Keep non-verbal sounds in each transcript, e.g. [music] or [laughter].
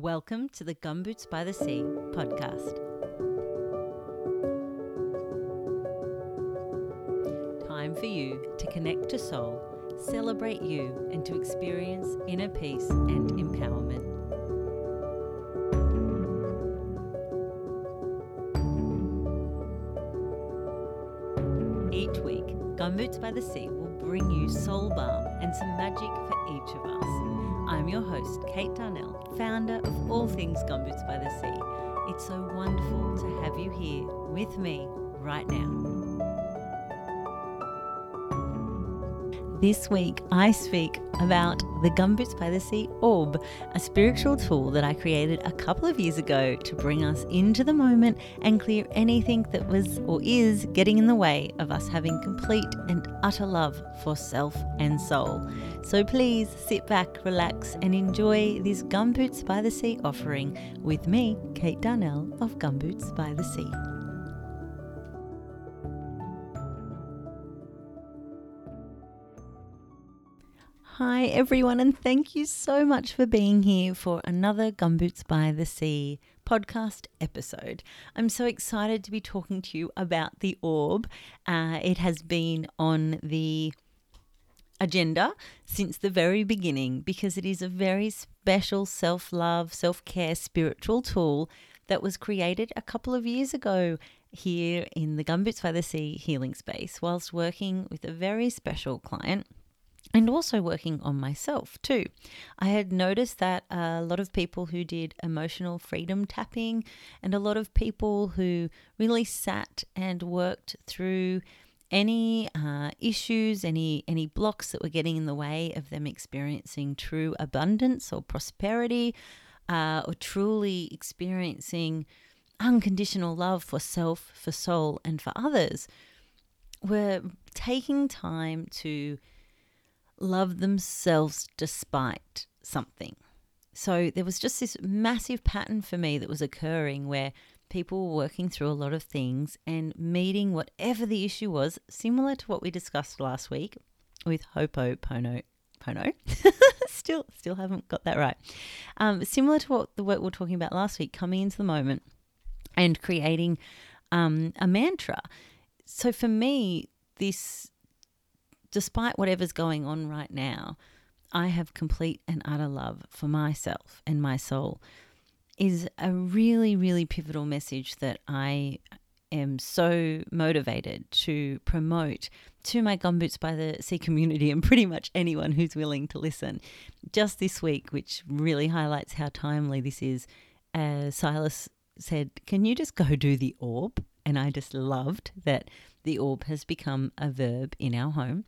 Welcome to the Gumboots by the Sea podcast. Time for you to connect to soul, celebrate you, and to experience inner peace and empowerment. Each week, Gumboots by the Sea will bring you soul balm and some magic for each of us. I'm your host, Kate Darnell, founder of All Things Gumboots by the Sea. It's so wonderful to have you here with me right now. This week, I speak about the Gumboots by the Sea Orb, a spiritual tool that I created a couple of years ago to bring us into the moment and clear anything that was or is getting in the way of us having complete and utter love for self and soul. So please sit back, relax, and enjoy this Gumboots by the Sea offering with me, Kate Darnell of Gumboots by the Sea. Hi, everyone, and thank you so much for being here for another Gumboots by the Sea podcast episode. I'm so excited to be talking to you about the orb. Uh, it has been on the agenda since the very beginning because it is a very special self love, self care spiritual tool that was created a couple of years ago here in the Gumboots by the Sea healing space whilst working with a very special client and also working on myself too. I had noticed that a lot of people who did emotional freedom tapping and a lot of people who really sat and worked through any uh, issues, any any blocks that were getting in the way of them experiencing true abundance or prosperity, uh, or truly experiencing unconditional love for self, for soul, and for others, were taking time to love themselves despite something. So there was just this massive pattern for me that was occurring where people were working through a lot of things and meeting whatever the issue was, similar to what we discussed last week with Ho'oponopono. Pono. [laughs] still, still haven't got that right. Um, similar to what the work we are talking about last week, coming into the moment and creating um, a mantra. So for me, this despite whatever's going on right now, I have complete and utter love for myself and my soul is a really, really pivotal message that I am so motivated to promote to my Gumboots by the Sea community and pretty much anyone who's willing to listen. Just this week, which really highlights how timely this is, uh, Silas said, Can you just go do the orb? And I just loved that the orb has become a verb in our home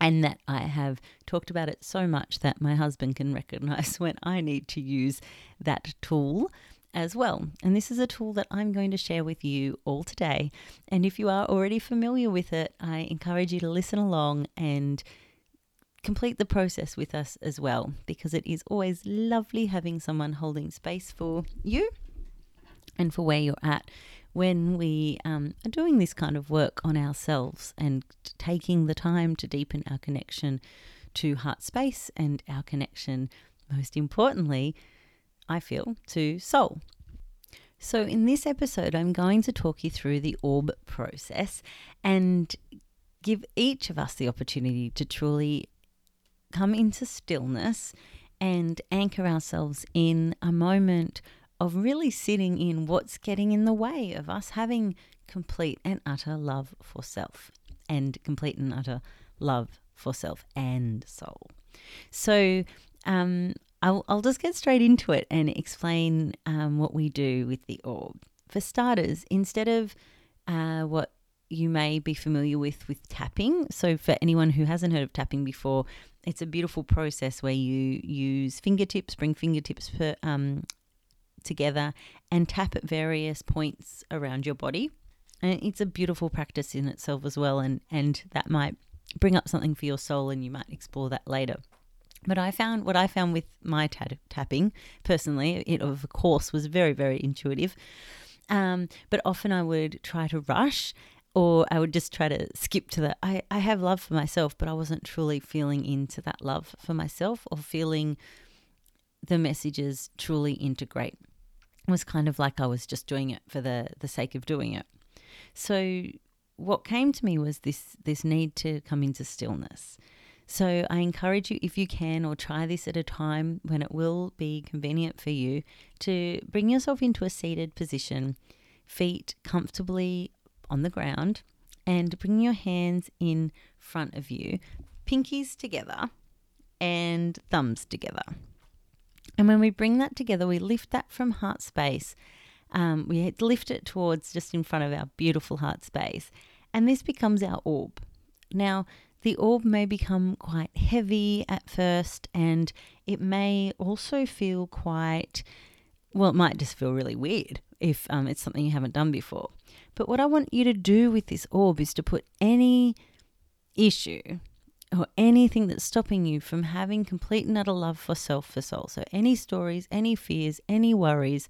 and that I have talked about it so much that my husband can [laughs] recognize when I need to use that tool as well. And this is a tool that I'm going to share with you all today. And if you are already familiar with it, I encourage you to listen along and complete the process with us as well, because it is always lovely having someone holding space for you and for where you're at when we um, are doing this kind of work on ourselves and taking the time to deepen our connection to heart space and our connection, most importantly, I feel, to soul. So, in this episode, I'm going to talk you through the orb process and give each of us the opportunity to truly come into stillness and anchor ourselves in a moment of really sitting in what's getting in the way of us having complete and utter love for self and complete and utter love for self and soul. So, um, I'll, I'll just get straight into it and explain um, what we do with the orb. For starters, instead of uh, what you may be familiar with with tapping. So, for anyone who hasn't heard of tapping before, it's a beautiful process where you use fingertips, bring fingertips per, um, together and tap at various points around your body. And it's a beautiful practice in itself as well, and, and that might bring up something for your soul, and you might explore that later. But I found what I found with my tapping personally, it of course was very, very intuitive. Um, but often I would try to rush or I would just try to skip to the I, I have love for myself, but I wasn't truly feeling into that love for myself or feeling the messages truly integrate. Was kind of like I was just doing it for the, the sake of doing it. So what came to me was this this need to come into stillness. So I encourage you, if you can, or try this at a time when it will be convenient for you, to bring yourself into a seated position, feet comfortably on the ground, and bring your hands in front of you, pinkies together and thumbs together. And when we bring that together, we lift that from heart space. Um, we lift it towards just in front of our beautiful heart space. And this becomes our orb. Now, the orb may become quite heavy at first, and it may also feel quite, well, it might just feel really weird if um, it's something you haven't done before. But what I want you to do with this orb is to put any issue or anything that's stopping you from having complete and utter love for self for soul. So, any stories, any fears, any worries,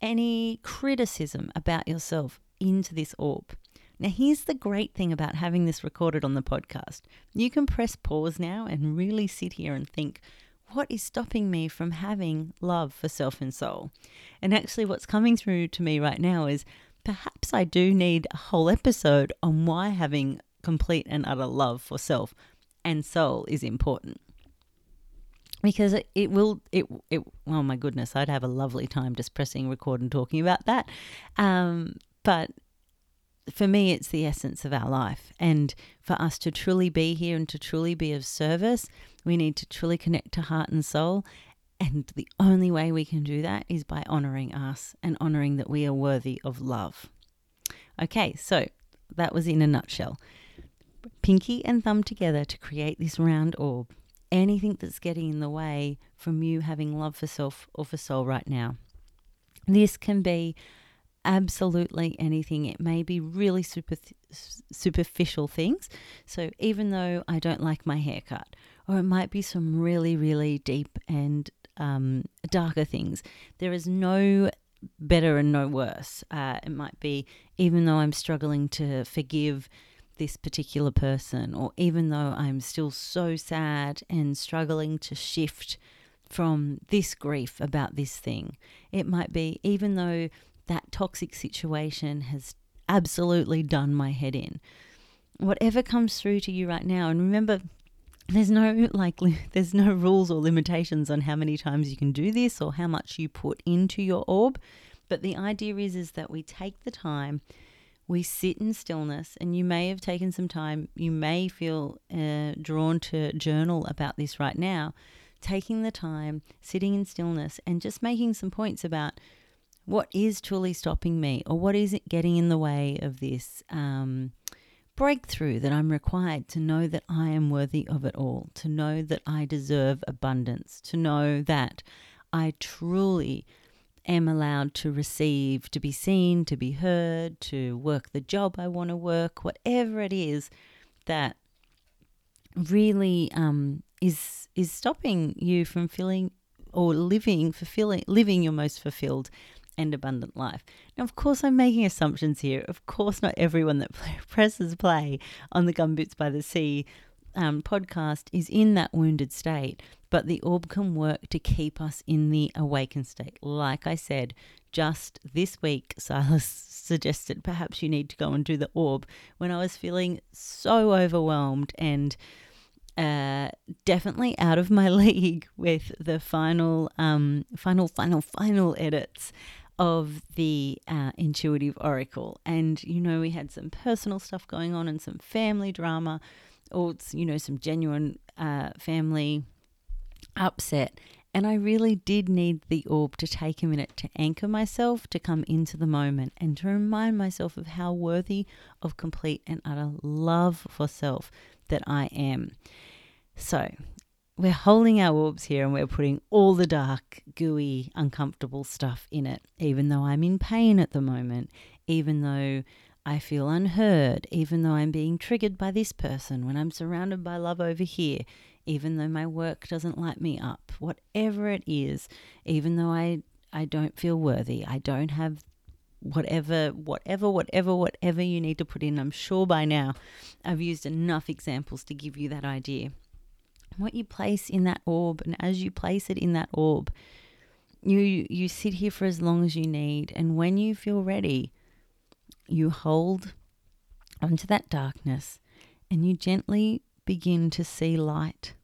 any criticism about yourself into this orb. Now, here's the great thing about having this recorded on the podcast. You can press pause now and really sit here and think, what is stopping me from having love for self and soul? And actually, what's coming through to me right now is perhaps I do need a whole episode on why having complete and utter love for self and soul is important. Because it, will, it, it, oh my goodness, I'd have a lovely time just pressing record and talking about that. Um, but for me, it's the essence of our life. And for us to truly be here and to truly be of service, we need to truly connect to heart and soul. And the only way we can do that is by honoring us and honoring that we are worthy of love. Okay, so that was in a nutshell. Pinky and thumb together to create this round orb. Anything that's getting in the way from you having love for self or for soul right now. This can be absolutely anything. It may be really super, superficial things. So even though I don't like my haircut, or it might be some really, really deep and um, darker things, there is no better and no worse. Uh, it might be even though I'm struggling to forgive this particular person, or even though I'm still so sad and struggling to shift from this grief about this thing. It might be even though that toxic situation has absolutely done my head in. Whatever comes through to you right now, and remember, there's no like there's no rules or limitations on how many times you can do this or how much you put into your orb but the idea is is that we take the time we sit in stillness and you may have taken some time you may feel uh, drawn to journal about this right now taking the time sitting in stillness and just making some points about what is truly stopping me or what is it getting in the way of this um, breakthrough that I'm required to know that I am worthy of it all, to know that I deserve abundance, to know that I truly am allowed to receive, to be seen, to be heard, to work the job I want to work, whatever it is that really um, is is stopping you from feeling or living fulfilling living your most fulfilled and abundant life. Now, of course, I'm making assumptions here. Of course, not everyone that [laughs] presses play on the Gumboots by the Sea um, podcast is in that wounded state, but the orb can work to keep us in the awakened state. Like I said, just this week, [laughs] Silas suggested perhaps you need to go and do the orb when I was feeling so overwhelmed and uh, definitely out of my [laughs] league with the final, um, final, final, final edits of the uh, intuitive oracle. And, you know, we had some personal stuff going on and some family drama, or, you know, some genuine uh, family upset. And I really did need the orb to take a minute to anchor myself, to come into the moment, and to remind myself of how worthy of complete and utter love for self that I am. So, we're holding our orbs here and we're putting all the dark, gooey, uncomfortable stuff in it, even though I'm in pain at the moment, even though I feel unheard, even though I'm being triggered by this person, when I'm surrounded by love over here, even though my work doesn't light me up, whatever it is, even though I, I don't feel worthy, I don't have whatever, whatever, whatever, whatever you need to put in. I'm sure by now I've used enough examples to give you that idea. what you place in that orb, and as you place it in that orb, you you sit here for as long as you need, and when you feel ready, you hold onto that darkness, and you gently begin to see light.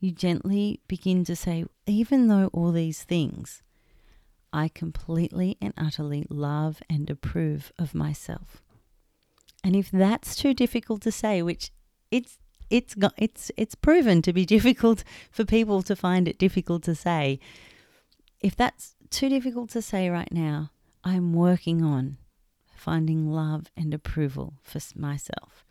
You gently begin to say, even though all these things, I completely and utterly love and approve of myself. And if that's too difficult to say, which it's it's it's it's proven to be [laughs] difficult for people to find it difficult to say. If that's too difficult to say right now, I'm working on finding love and approval for myself.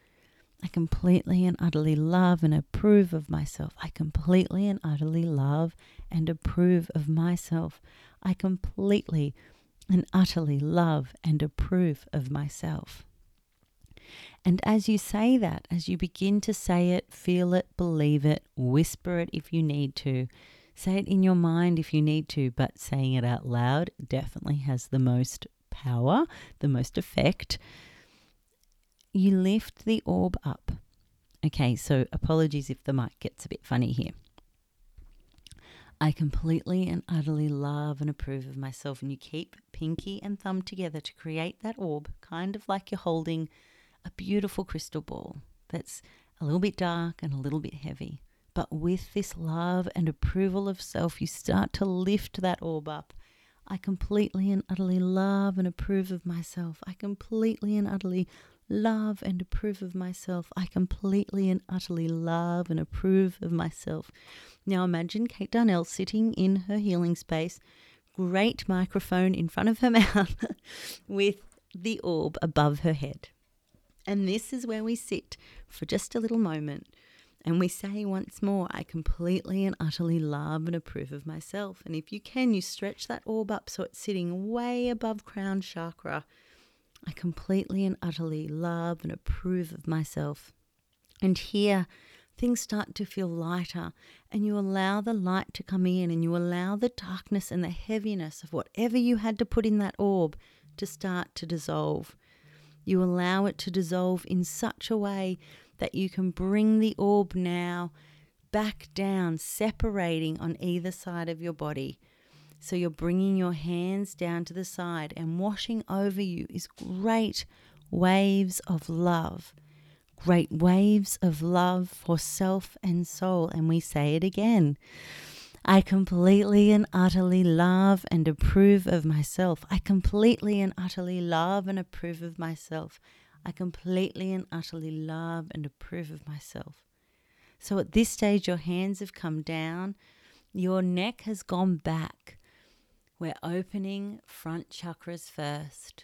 I completely and utterly love and approve of myself. I completely and utterly love and approve of myself. I completely and utterly love and approve of myself. And as you say that, as you begin to say it, feel it, believe it, whisper it if you need to, say it in your mind if you need to, but saying it out loud definitely has the most power, the most effect. You lift the orb up. Okay, so apologies if the mic gets a bit funny here. I completely and utterly love and approve of myself. And you keep pinky and thumb together to create that orb, kind of like you're holding a beautiful crystal ball that's a little bit dark and a little bit heavy. But with this love and approval of self, you start to lift that orb up. I completely and utterly love and approve of myself. I completely and utterly love and approve of myself. I completely and utterly love and approve of myself. Now imagine Kate Darnell sitting in her healing space, great microphone in front of her [laughs] mouth, with the orb above her head. And this is where we sit for just a little moment and we say once more, I completely and utterly love and approve of myself. And if you can, you stretch that orb up so it's sitting way above crown chakra. I completely and utterly love and approve of myself. And here, things start to feel lighter, and you allow the light to come in, and you allow the darkness and the heaviness of whatever you had to put in that orb to start to dissolve. You allow it to dissolve in such a way that you can bring the orb now back down, separating on either side of your body. So you're bringing your hands down to the side, and washing over you is great waves of love. Great waves of love for self and soul. And we say it again. I completely and utterly love and approve of myself. I completely and utterly love and approve of myself. I completely and utterly love and approve of myself. So at this stage, your hands have come down, your neck has gone back. We're opening front chakras first.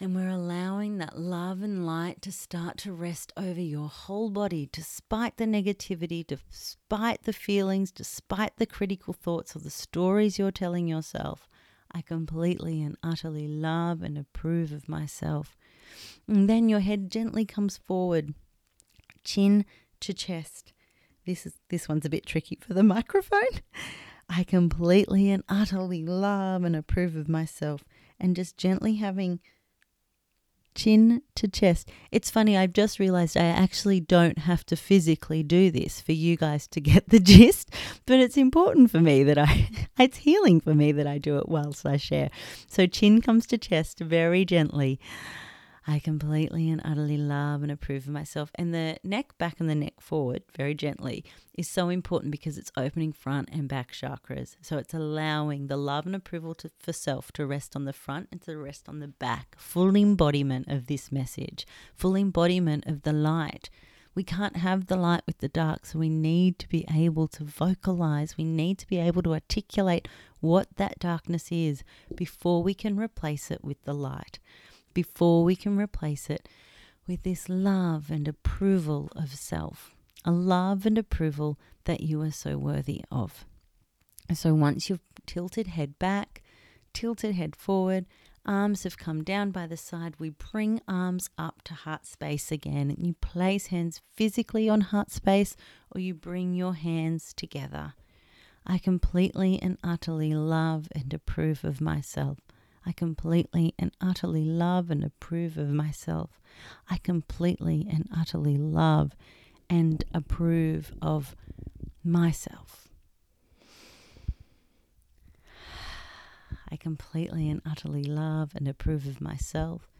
And we're allowing that love and light to start to rest over your whole body, despite the negativity, despite the feelings, despite the critical thoughts or the stories you're telling yourself. I completely and utterly love and approve of myself. And then your head gently comes forward, chin to chest. This is this one's a bit tricky for the [laughs] microphone. I completely and utterly love and approve of myself and just gently having chin to chest. It's funny, I've just realized I actually don't have to physically do this for you guys to get the gist, but it's important for me that I, [laughs] it's healing for me that I do it whilst I share. So, chin comes to chest very gently. I completely and utterly love and approve of myself. And the neck back and the neck forward, very gently, is so important because it's opening front and back chakras. So it's allowing the love and approval to, for self to rest on the front and to rest on the back. Full embodiment of this message, full embodiment of the light. We can't have the light with the dark, so we need to be able to vocalize. We need to be able to articulate what that darkness is before we can replace it with the light before we can replace it with this love and approval of self, a love and approval that you are so worthy of. So once you've tilted head back, tilted head forward, arms have come down by the side, we bring arms up to heart space again. And you place hands physically on heart space or you bring your hands together. I completely and utterly love and approve of myself. I completely and utterly love and approve of myself. I completely and utterly love and approve of myself. I completely and utterly love and approve of myself.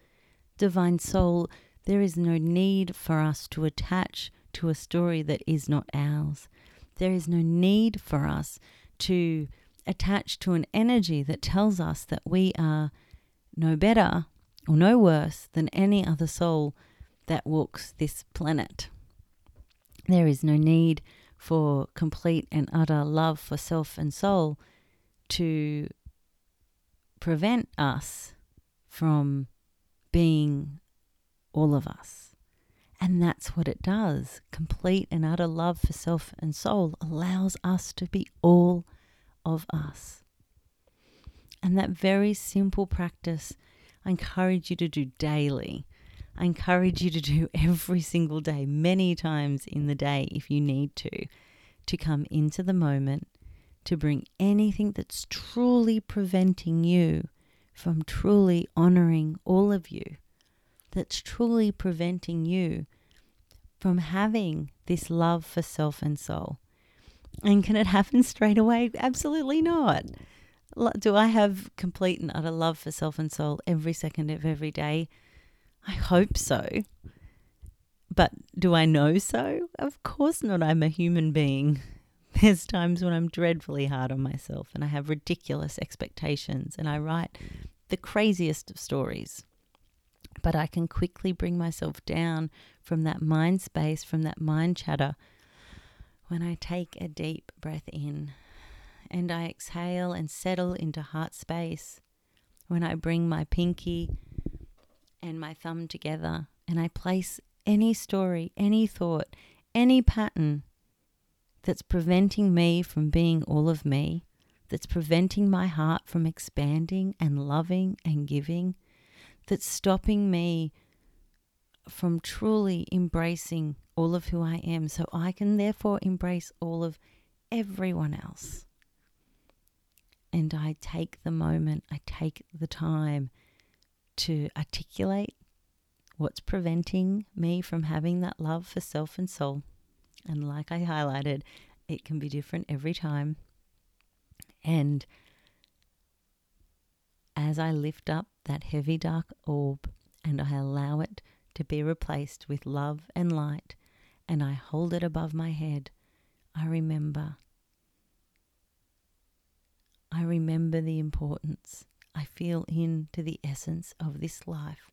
Divine Soul, there is no need for us to attach to a story that is not ours. There is no need for us to attach to an energy that tells us that we are no better or no worse than any other soul that walks this planet. There is no need for complete and utter love for self and soul to prevent us from being all of us. And that's what it does. Complete and utter love for self and soul allows us to be all of us. And that very simple practice, I encourage you to do daily. I encourage you to do [laughs] every single day, many times in the day if you need to, to come into the moment, to bring anything that's truly preventing you from truly honoring all of you, that's truly preventing you from having this love for self and soul. And can it happen [laughs] straight away? Absolutely not. Do I have complete and utter love for self and soul every second of every day? I hope so. But do I know so? Of course not. I'm a human being. [laughs] There's times when I'm dreadfully hard on myself and I have ridiculous expectations and I write the craziest of stories. But I can quickly bring myself down from that mind space, from that mind chatter, when I take a deep breath in and I exhale and settle into heart space. When I bring my pinky and my thumb together and I place any story, any thought, any pattern that's preventing me from being all of me, that's preventing my heart from expanding and loving and giving, that's stopping me from truly embracing all of who I am, so I can therefore embrace all of everyone else. And I take the moment, I take the time to articulate what's preventing me from having that love for self and soul. And like I highlighted, it can be different every time. And as I lift up that heavy dark orb and I allow it to be replaced with love and light, and I hold it above my head, I remember. I remember the importance I feel into the essence of this life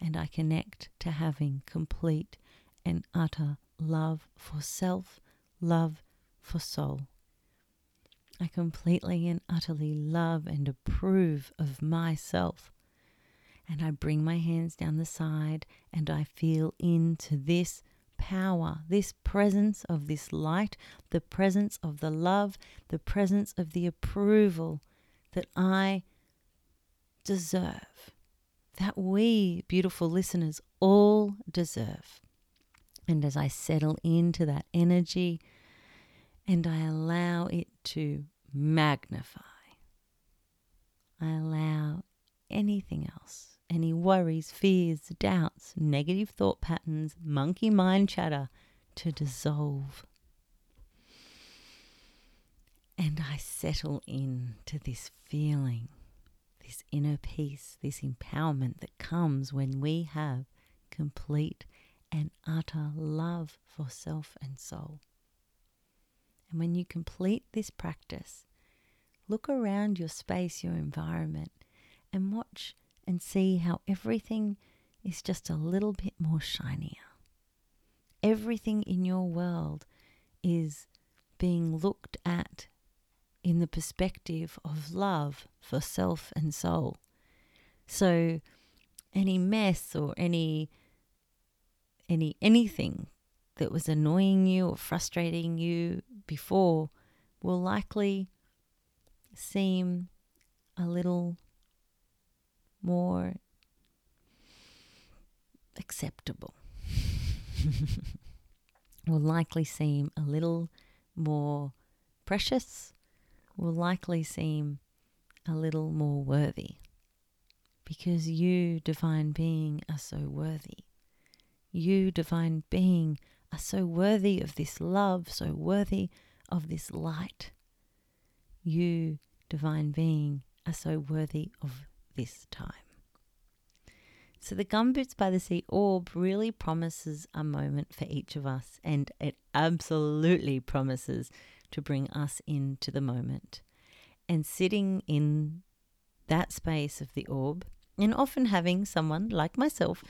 and I connect to having complete and utter love for self, love for soul. I completely and utterly love and approve of myself. And I bring my hands down the side and I feel into this power, this presence of this light, the presence of the love, the presence of the approval that I deserve, that we, beautiful listeners, all deserve. And as I settle into that energy and I allow it to magnify, I allow anything else, any worries, fears, doubts, negative thought patterns, monkey mind chatter to dissolve. And I settle into this feeling this inner peace, this empowerment that comes when we have complete and utter love for self and soul. And when you complete this practice, look around your space, your environment, and watch and see how everything is just a little bit more shinier. Everything in your world is being looked at in the perspective of love for self and soul. So any mess or any any anything that was annoying you or frustrating you before will likely seem a little more acceptable. [laughs] will likely seem a little more precious will likely seem a little more worthy because you, divine being, are so worthy. You, divine being, are so worthy of this love, so worthy of this light. You, divine being, are so worthy of this time. So, the Gumboots by the Sea orb really promises a moment for each of us, and it absolutely promises to bring us into the moment. And sitting in that space of the orb, and often having someone like myself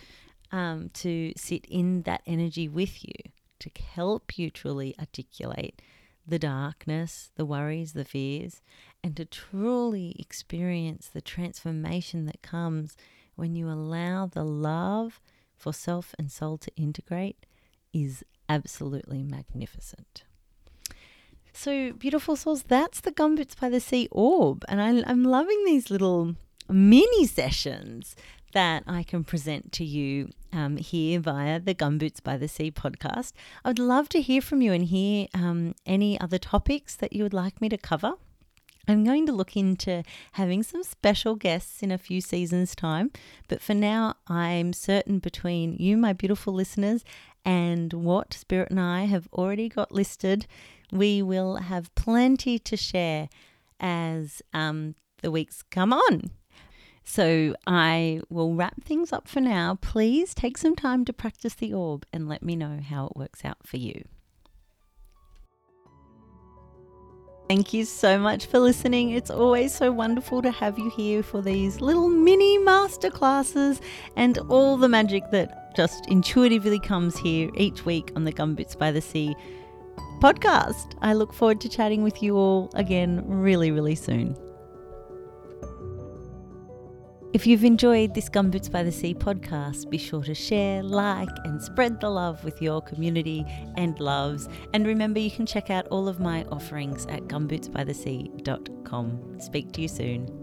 um, to sit in that energy with you to help you truly articulate the darkness, the worries, the fears, and to truly experience the transformation that comes when you allow the love for self and soul to integrate is absolutely magnificent. So, beautiful souls, that's the Gumboots by the Sea orb. And I, I'm loving these little mini sessions that I can present to you um, here via the Gumboots by the Sea podcast. I would love to hear from you and hear um, any other topics that you would like me to cover. I'm going to look into having some special guests in a few seasons' time, but for now, I'm certain between you, my beautiful listeners, and what Spirit and I have already got listed, we will have plenty to share as um, the weeks come on. So I will wrap things up for now. Please take some time to practice the orb and let me know how it works out for you. Thank you so much for listening. It's always so wonderful to have you here for these little mini masterclasses and all the magic that just intuitively comes here each week on the Gumboots by the Sea podcast. I look forward to chatting with you all again really, really soon. If you've enjoyed this Gumboots by the Sea podcast, be sure to share, like, and spread the love with your community and loves. And remember, you can check out all of my offerings at gumbootsbythesea.com. Speak to you soon.